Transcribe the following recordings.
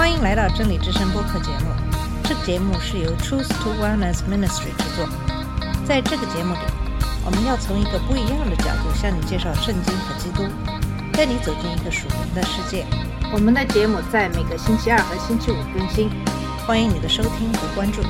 欢迎来到真理之声播客节目。这个节目是由 Truth to Wellness Ministry 制作。在这个节目里，我们要从一个不一样的角度向你介绍圣经和基督，带你走进一个属灵的世界。我们的节目在每个星期二和星期五更新，欢迎你的收听和关注。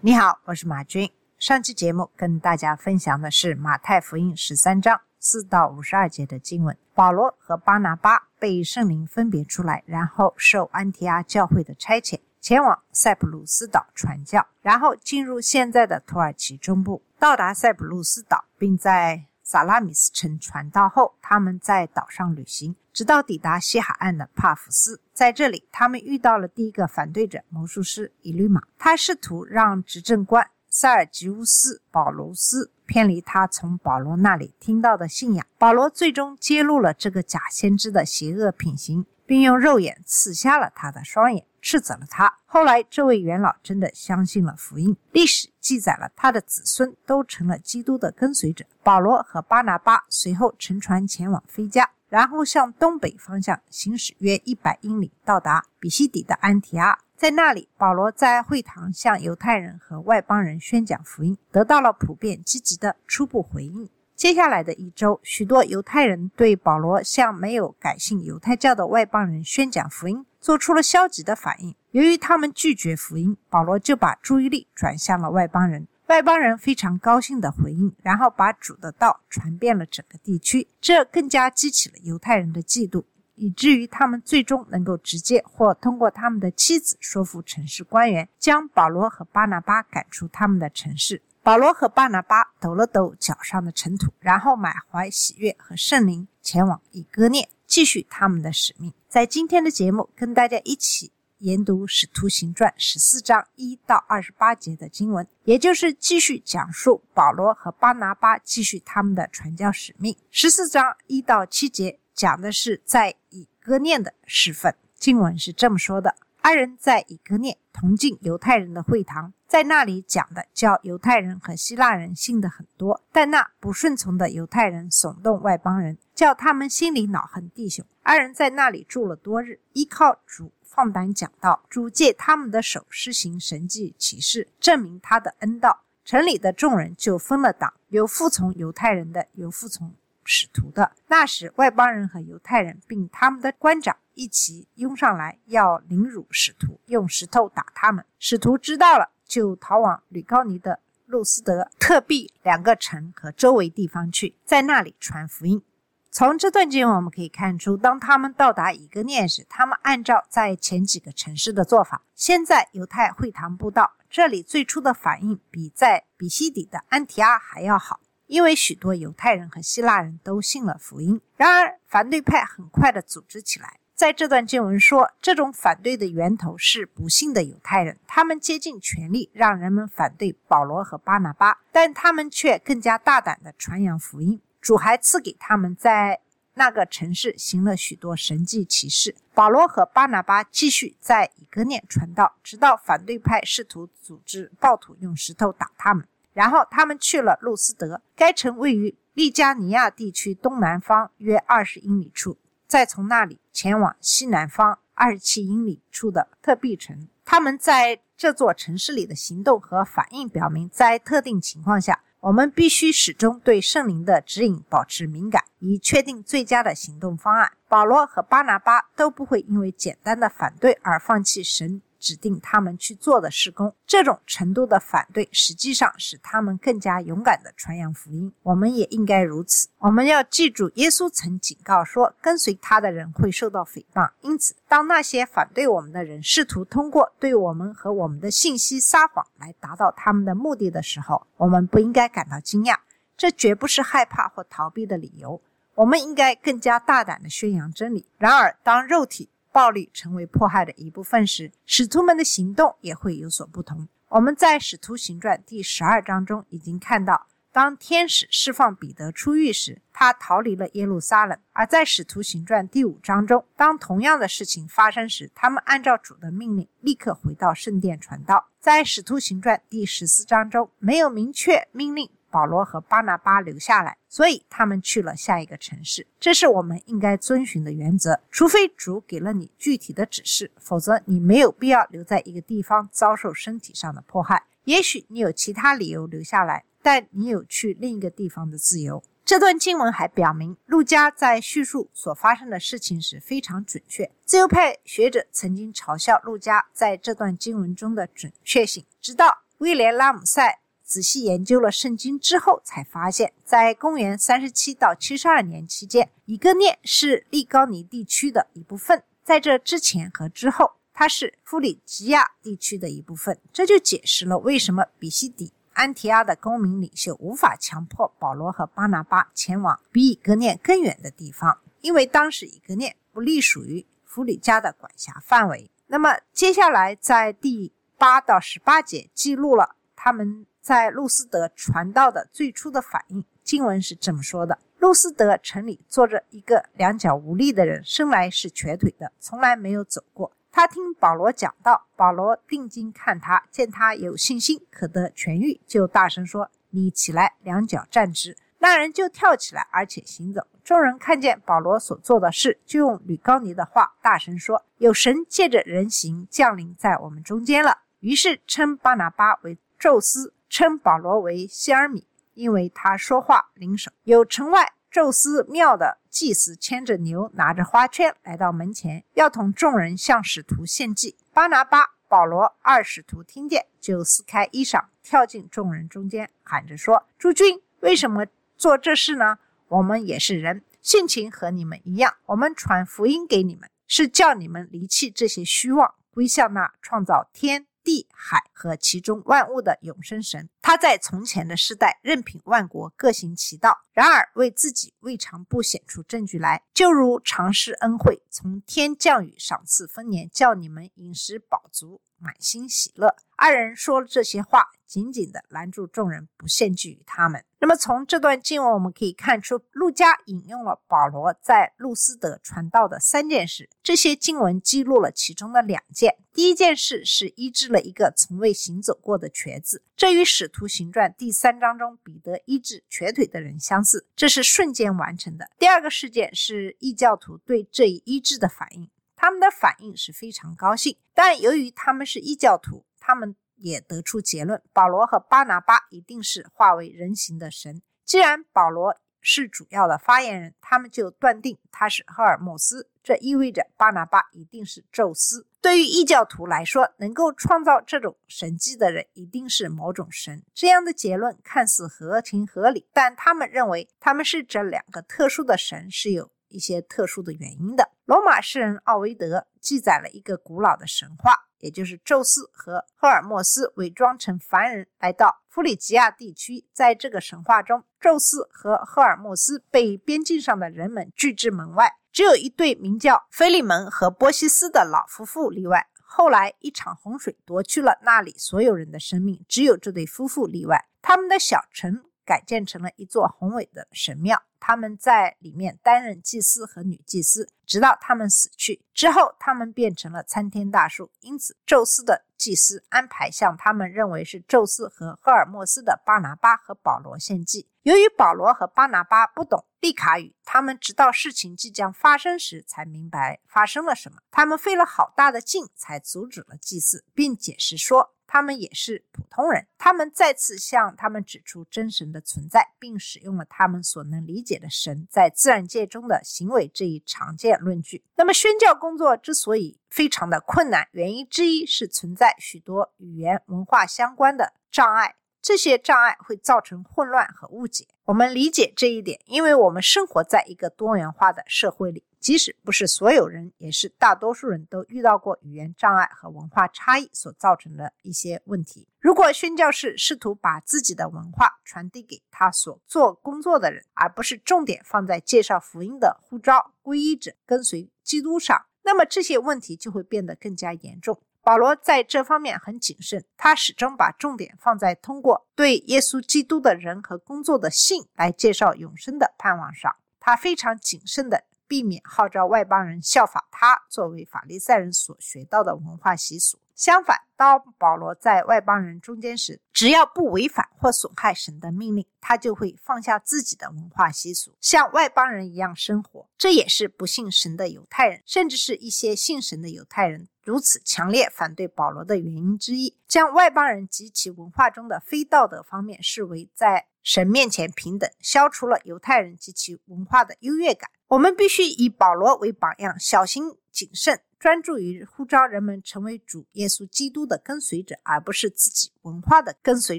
你好，我是马军。上期节目跟大家分享的是马太福音十三章四到五十二节的经文。保罗和巴拿巴被圣灵分别出来，然后受安提阿教会的差遣，前往塞浦路斯岛传教，然后进入现在的土耳其中部，到达塞浦路斯岛，并在萨拉米斯城传道后，他们在岛上旅行，直到抵达西海岸的帕福斯。在这里，他们遇到了第一个反对者魔术师以律马，他试图让执政官塞尔吉乌斯·保罗斯偏离他从保罗那里听到的信仰。保罗最终揭露了这个假先知的邪恶品行，并用肉眼刺瞎了他的双眼，斥责了他。后来，这位元老真的相信了福音，历史记载了他的子孙都成了基督的跟随者。保罗和巴拿巴随后乘船前往菲加。然后向东北方向行驶约一百英里，到达比西底的安提阿。在那里，保罗在会堂向犹太人和外邦人宣讲福音，得到了普遍积极的初步回应。接下来的一周，许多犹太人对保罗向没有改信犹太教的外邦人宣讲福音做出了消极的反应。由于他们拒绝福音，保罗就把注意力转向了外邦人。外邦人非常高兴地回应，然后把主的道传遍了整个地区，这更加激起了犹太人的嫉妒，以至于他们最终能够直接或通过他们的妻子说服城市官员，将保罗和巴拿巴赶出他们的城市。保罗和巴拿巴抖了抖脚上的尘土，然后满怀喜悦和圣灵前往以哥念，继续他们的使命。在今天的节目，跟大家一起。研读《使徒行传》十四章一到二十八节的经文，也就是继续讲述保罗和巴拿巴继续他们的传教使命。十四章一到七节讲的是在以哥念的侍奉。经文是这么说的：二人在以哥念同进犹太人的会堂，在那里讲的叫犹太人和希腊人信的很多，但那不顺从的犹太人耸动外邦人，叫他们心里恼恨弟兄。二人在那里住了多日，依靠主。放胆讲道，主借他们的手施行神迹奇事，证明他的恩道。城里的众人就分了党，有服从犹太人的，有服从使徒的。那时，外邦人和犹太人并他们的官长一起拥上来，要凌辱使徒，用石头打他们。使徒知道了，就逃往吕高尼的路斯德、特庇两个城和周围地方去，在那里传福音。从这段经文我们可以看出，当他们到达以格念时，他们按照在前几个城市的做法，先在犹太会堂布道。这里最初的反应比在比西底的安提阿还要好，因为许多犹太人和希腊人都信了福音。然而，反对派很快的组织起来。在这段经文说，这种反对的源头是不幸的犹太人，他们竭尽全力让人们反对保罗和巴拿巴，但他们却更加大胆的传扬福音。主还赐给他们在那个城市行了许多神迹奇事。保罗和巴拿巴继续在以哥念传道，直到反对派试图组织暴徒用石头打他们。然后他们去了路斯德，该城位于利加尼亚地区东南方约二十英里处。再从那里前往西南方二十七英里处的特庇城。他们在这座城市里的行动和反应表明，在特定情况下。我们必须始终对圣灵的指引保持敏感，以确定最佳的行动方案。保罗和巴拿巴都不会因为简单的反对而放弃神指定他们去做的事工。这种程度的反对，实际上使他们更加勇敢地传扬福音。我们也应该如此。我们要记住，耶稣曾警告说，跟随他的人会受到诽谤。因此，当那些反对我们的人试图通过对我们和我们的信息撒谎来达到他们的目的的时候，我们不应该感到惊讶。这绝不是害怕或逃避的理由。我们应该更加大胆地宣扬真理。然而，当肉体暴力成为迫害的一部分时，使徒们的行动也会有所不同。我们在《使徒行传》第十二章中已经看到，当天使释放彼得出狱时，他逃离了耶路撒冷；而在《使徒行传》第五章中，当同样的事情发生时，他们按照主的命令立刻回到圣殿传道。在《使徒行传》第十四章中，没有明确命令。保罗和巴拿巴留下来，所以他们去了下一个城市。这是我们应该遵循的原则。除非主给了你具体的指示，否则你没有必要留在一个地方遭受身体上的迫害。也许你有其他理由留下来，但你有去另一个地方的自由。这段经文还表明，路加在叙述所发生的事情时非常准确。自由派学者曾经嘲笑路加在这段经文中的准确性，直到威廉·拉姆塞仔细研究了圣经之后，才发现，在公元三十七到七十二年期间，以哥涅是利高尼地区的一部分；在这之前和之后，它是弗里吉亚地区的一部分。这就解释了为什么比西底。安提阿的公民领袖无法强迫保罗和巴拿巴前往比以格念更远的地方，因为当时以格念不隶属于弗里加的管辖范围。那么接下来在第八到十八节记录了他们在路斯德传道的最初的反应。经文是这么说的：路斯德城里坐着一个两脚无力的人，生来是瘸腿的，从来没有走过。他听保罗讲道，保罗定睛看他，见他有信心，可得痊愈，就大声说：“你起来，两脚站直。”那人就跳起来，而且行走。众人看见保罗所做的事，就用吕高尼的话大声说：“有神借着人形降临在我们中间了。”于是称巴拿巴为宙斯，称保罗为希尔米，因为他说话灵手。有城外。宙斯庙的祭司牵着牛，拿着花圈来到门前，要同众人向使徒献祭。巴拿巴、保罗二使徒听见，就撕开衣裳，跳进众人中间，喊着说：“诸君，为什么做这事呢？我们也是人，性情和你们一样。我们传福音给你们，是叫你们离弃这些虚妄，归向那创造天。”地海和其中万物的永生神，他在从前的世代任凭万国各行其道，然而为自己未尝不显出证据来，就如常施恩惠，从天降雨，赏赐丰年，叫你们饮食饱足，满心喜乐。二人说了这些话，紧紧地拦住众人，不献祭于他们。那么从这段经文我们可以看出，路加引用了保罗在路斯德传道的三件事，这些经文记录了其中的两件。第一件事是医治了一个从未行走过的瘸子，这与使徒行传第三章中彼得医治瘸腿的人相似，这是瞬间完成的。第二个事件是异教徒对这一医治的反应，他们的反应是非常高兴，但由于他们是异教徒。他们也得出结论：保罗和巴拿巴一定是化为人形的神。既然保罗是主要的发言人，他们就断定他是赫尔墨斯，这意味着巴拿巴一定是宙斯。对于异教徒来说，能够创造这种神迹的人一定是某种神。这样的结论看似合情合理，但他们认为他们是这两个特殊的神是有一些特殊的原因的。罗马诗人奥维德记载了一个古老的神话。也就是宙斯和赫尔墨斯伪装成凡人来到弗里吉亚地区。在这个神话中，宙斯和赫尔墨斯被边境上的人们拒之门外，只有一对名叫菲利门和波西斯的老夫妇例外。后来，一场洪水夺去了那里所有人的生命，只有这对夫妇例外。他们的小城改建成了一座宏伟的神庙。他们在里面担任祭司和女祭司，直到他们死去之后，他们变成了参天大树。因此，宙斯的祭司安排向他们认为是宙斯和赫尔墨斯的巴拿巴和保罗献祭。由于保罗和巴拿巴不懂利卡语，他们直到事情即将发生时才明白发生了什么。他们费了好大的劲才阻止了祭祀，并解释说。他们也是普通人，他们再次向他们指出真神的存在，并使用了他们所能理解的神在自然界中的行为这一常见论据。那么，宣教工作之所以非常的困难，原因之一是存在许多语言文化相关的障碍，这些障碍会造成混乱和误解。我们理解这一点，因为我们生活在一个多元化的社会里。即使不是所有人，也是大多数人都遇到过语言障碍和文化差异所造成的一些问题。如果宣教士试图把自己的文化传递给他所做工作的人，而不是重点放在介绍福音的呼召皈依者跟随基督上，那么这些问题就会变得更加严重。保罗在这方面很谨慎，他始终把重点放在通过对耶稣基督的人和工作的信来介绍永生的盼望上。他非常谨慎的。避免号召外邦人效法他作为法利赛人所学到的文化习俗。相反，当保罗在外邦人中间时，只要不违反或损害神的命令，他就会放下自己的文化习俗，像外邦人一样生活。这也是不信神的犹太人，甚至是一些信神的犹太人如此强烈反对保罗的原因之一。将外邦人及其文化中的非道德方面视为在神面前平等，消除了犹太人及其文化的优越感。我们必须以保罗为榜样，小心谨慎。专注于呼召人们成为主耶稣基督的跟随者，而不是自己文化的跟随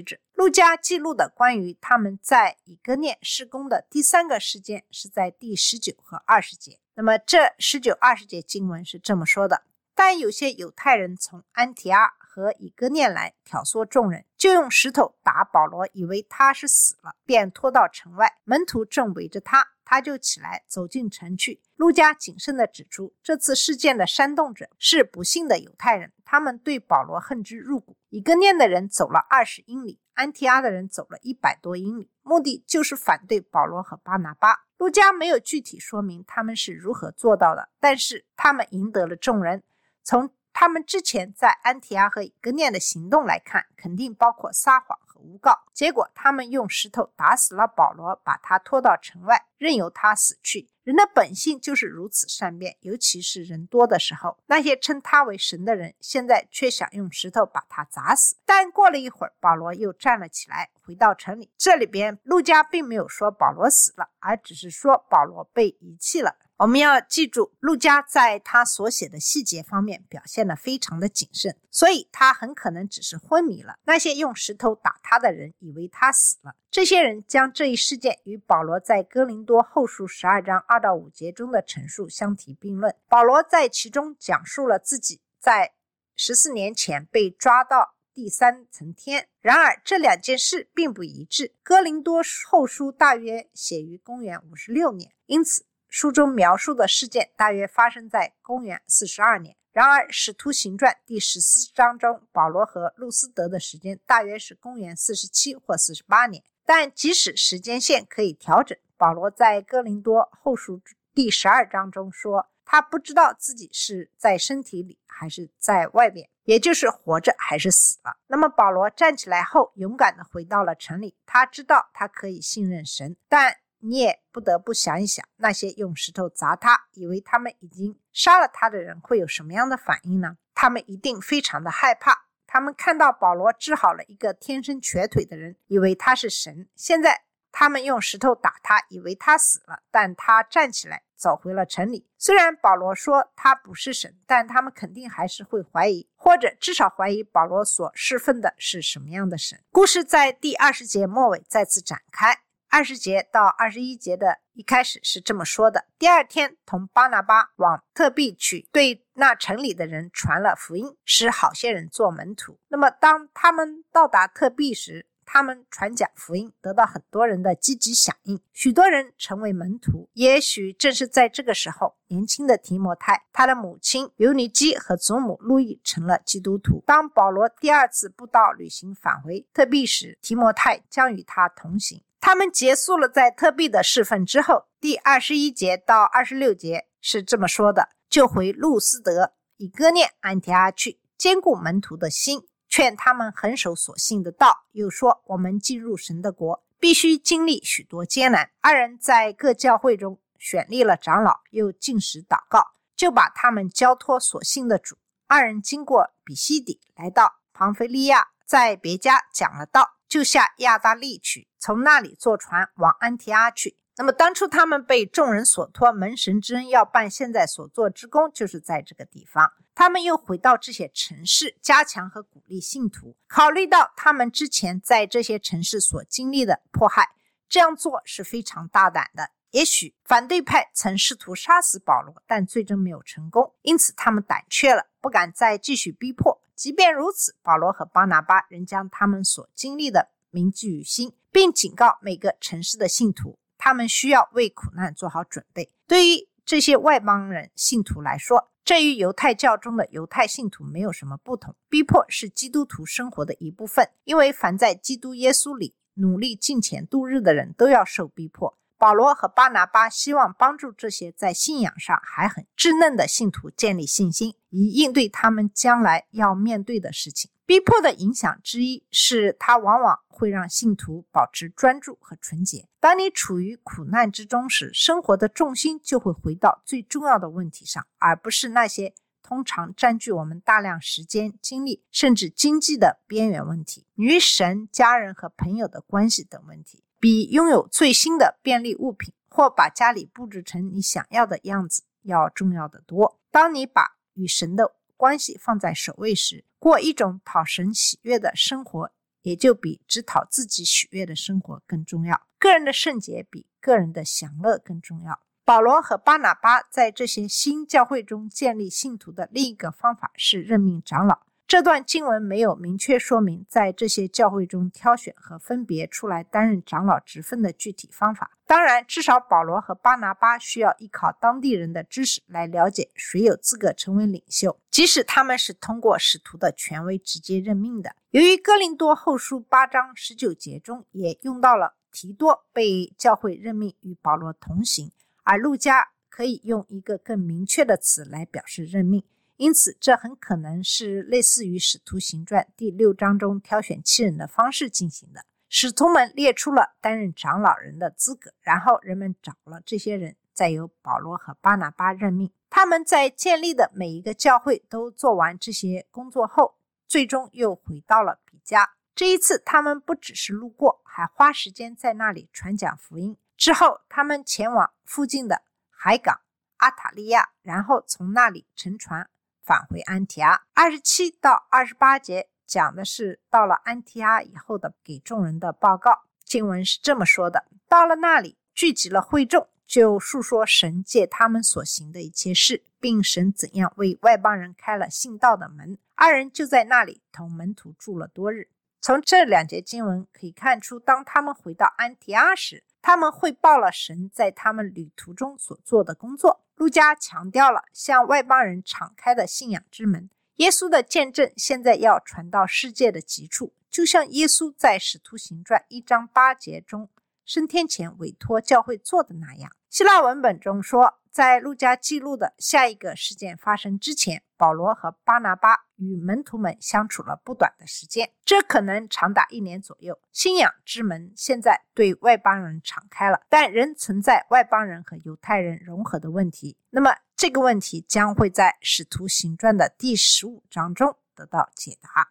者。路加记录的关于他们在以哥念施工的第三个事件是在第十九和二十节。那么这十九、二十节经文是这么说的：但有些犹太人从安提阿和以哥念来挑唆众人，就用石头打保罗，以为他是死了，便拖到城外。门徒正围着他。他就起来走进城去。路加谨慎地指出，这次事件的煽动者是不幸的犹太人，他们对保罗恨之入骨。以哥念的人走了二十英里，安提阿的人走了一百多英里，目的就是反对保罗和巴拿巴。路加没有具体说明他们是如何做到的，但是他们赢得了众人。从他们之前在安提阿和以哥念的行动来看，肯定包括撒谎和。诬告，结果他们用石头打死了保罗，把他拖到城外，任由他死去。人的本性就是如此善变，尤其是人多的时候。那些称他为神的人，现在却想用石头把他砸死。但过了一会儿，保罗又站了起来，回到城里。这里边，路加并没有说保罗死了，而只是说保罗被遗弃了。我们要记住，陆家在他所写的细节方面表现得非常的谨慎，所以他很可能只是昏迷了。那些用石头打他的人以为他死了，这些人将这一事件与保罗在哥林多后书十二章二到五节中的陈述相提并论。保罗在其中讲述了自己在十四年前被抓到第三层天。然而，这两件事并不一致。哥林多后书大约写于公元五十六年，因此。书中描述的事件大约发生在公元四十二年。然而，《使徒行传》第十四章中，保罗和路斯德的时间大约是公元四十七或四十八年。但即使时间线可以调整，保罗在哥林多后书第十二章中说，他不知道自己是在身体里还是在外面，也就是活着还是死了。那么，保罗站起来后，勇敢地回到了城里。他知道他可以信任神，但。你也不得不想一想，那些用石头砸他，以为他们已经杀了他的人会有什么样的反应呢？他们一定非常的害怕。他们看到保罗治好了一个天生瘸腿的人，以为他是神。现在他们用石头打他，以为他死了，但他站起来走回了城里。虽然保罗说他不是神，但他们肯定还是会怀疑，或者至少怀疑保罗所侍奉的是什么样的神。故事在第二十节末尾再次展开。二十节到二十一节的一开始是这么说的：第二天，同巴拿巴往特庇去，对那城里的人传了福音，使好些人做门徒。那么，当他们到达特庇时，他们传讲福音，得到很多人的积极响应，许多人成为门徒。也许正是在这个时候，年轻的提摩太，他的母亲尤尼基和祖母路易成了基督徒。当保罗第二次布道旅行返回特庇时，提摩太将与他同行。他们结束了在特庇的侍奉之后，第二十一节到二十六节是这么说的：就回路斯德以哥念安提阿去，兼顾门徒的心，劝他们恒守所信的道。又说：我们进入神的国，必须经历许多艰难。二人在各教会中选立了长老，又进食祷告，就把他们交托所信的主。二人经过比西底，来到庞菲利亚，在别家讲了道。就下亚大利去，从那里坐船往安提阿去。那么当初他们被众人所托，门神之恩要办现在所做之功，就是在这个地方。他们又回到这些城市，加强和鼓励信徒。考虑到他们之前在这些城市所经历的迫害，这样做是非常大胆的。也许反对派曾试图杀死保罗，但最终没有成功，因此他们胆怯了，不敢再继续逼迫。即便如此，保罗和巴拿巴仍将他们所经历的铭记于心，并警告每个城市的信徒，他们需要为苦难做好准备。对于这些外邦人信徒来说，这与犹太教中的犹太信徒没有什么不同。逼迫是基督徒生活的一部分，因为凡在基督耶稣里努力进钱度日的人都要受逼迫。保罗和巴拿巴希望帮助这些在信仰上还很稚嫩的信徒建立信心，以应对他们将来要面对的事情。逼迫的影响之一是，它往往会让信徒保持专注和纯洁。当你处于苦难之中时，生活的重心就会回到最重要的问题上，而不是那些通常占据我们大量时间、精力甚至经济的边缘问题，与神、家人和朋友的关系等问题。比拥有最新的便利物品或把家里布置成你想要的样子要重要的多。当你把与神的关系放在首位时，过一种讨神喜悦的生活，也就比只讨自己喜悦的生活更重要。个人的圣洁比个人的享乐更重要。保罗和巴拿巴在这些新教会中建立信徒的另一个方法是任命长老。这段经文没有明确说明在这些教会中挑选和分别出来担任长老职分的具体方法。当然，至少保罗和巴拿巴需要依靠当地人的知识来了解谁有资格成为领袖，即使他们是通过使徒的权威直接任命的。由于哥林多后书八章十九节中也用到了提多被教会任命与保罗同行，而路加可以用一个更明确的词来表示任命。因此，这很可能是类似于《使徒行传》第六章中挑选七人的方式进行的。使徒们列出了担任长老人的资格，然后人们找了这些人，再由保罗和巴拿巴任命。他们在建立的每一个教会都做完这些工作后，最终又回到了比加。这一次，他们不只是路过，还花时间在那里传讲福音。之后，他们前往附近的海港阿塔利亚，然后从那里乘船。返回安提阿，二十七到二十八节讲的是到了安提阿以后的给众人的报告。经文是这么说的：到了那里，聚集了会众，就述说神借他们所行的一切事，并神怎样为外邦人开了信道的门。二人就在那里同门徒住了多日。从这两节经文可以看出，当他们回到安提阿时，他们汇报了神在他们旅途中所做的工作。路加强调了向外邦人敞开的信仰之门。耶稣的见证现在要传到世界的极处，就像耶稣在《使徒行传》一章八节中升天前委托教会做的那样。希腊文本中说。在路加记录的下一个事件发生之前，保罗和巴拿巴与门徒们相处了不短的时间，这可能长达一年左右。信仰之门现在对外邦人敞开了，但仍存在外邦人和犹太人融合的问题。那么，这个问题将会在《使徒行传》的第十五章中得到解答。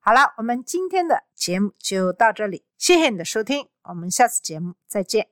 好了，我们今天的节目就到这里，谢谢你的收听，我们下次节目再见。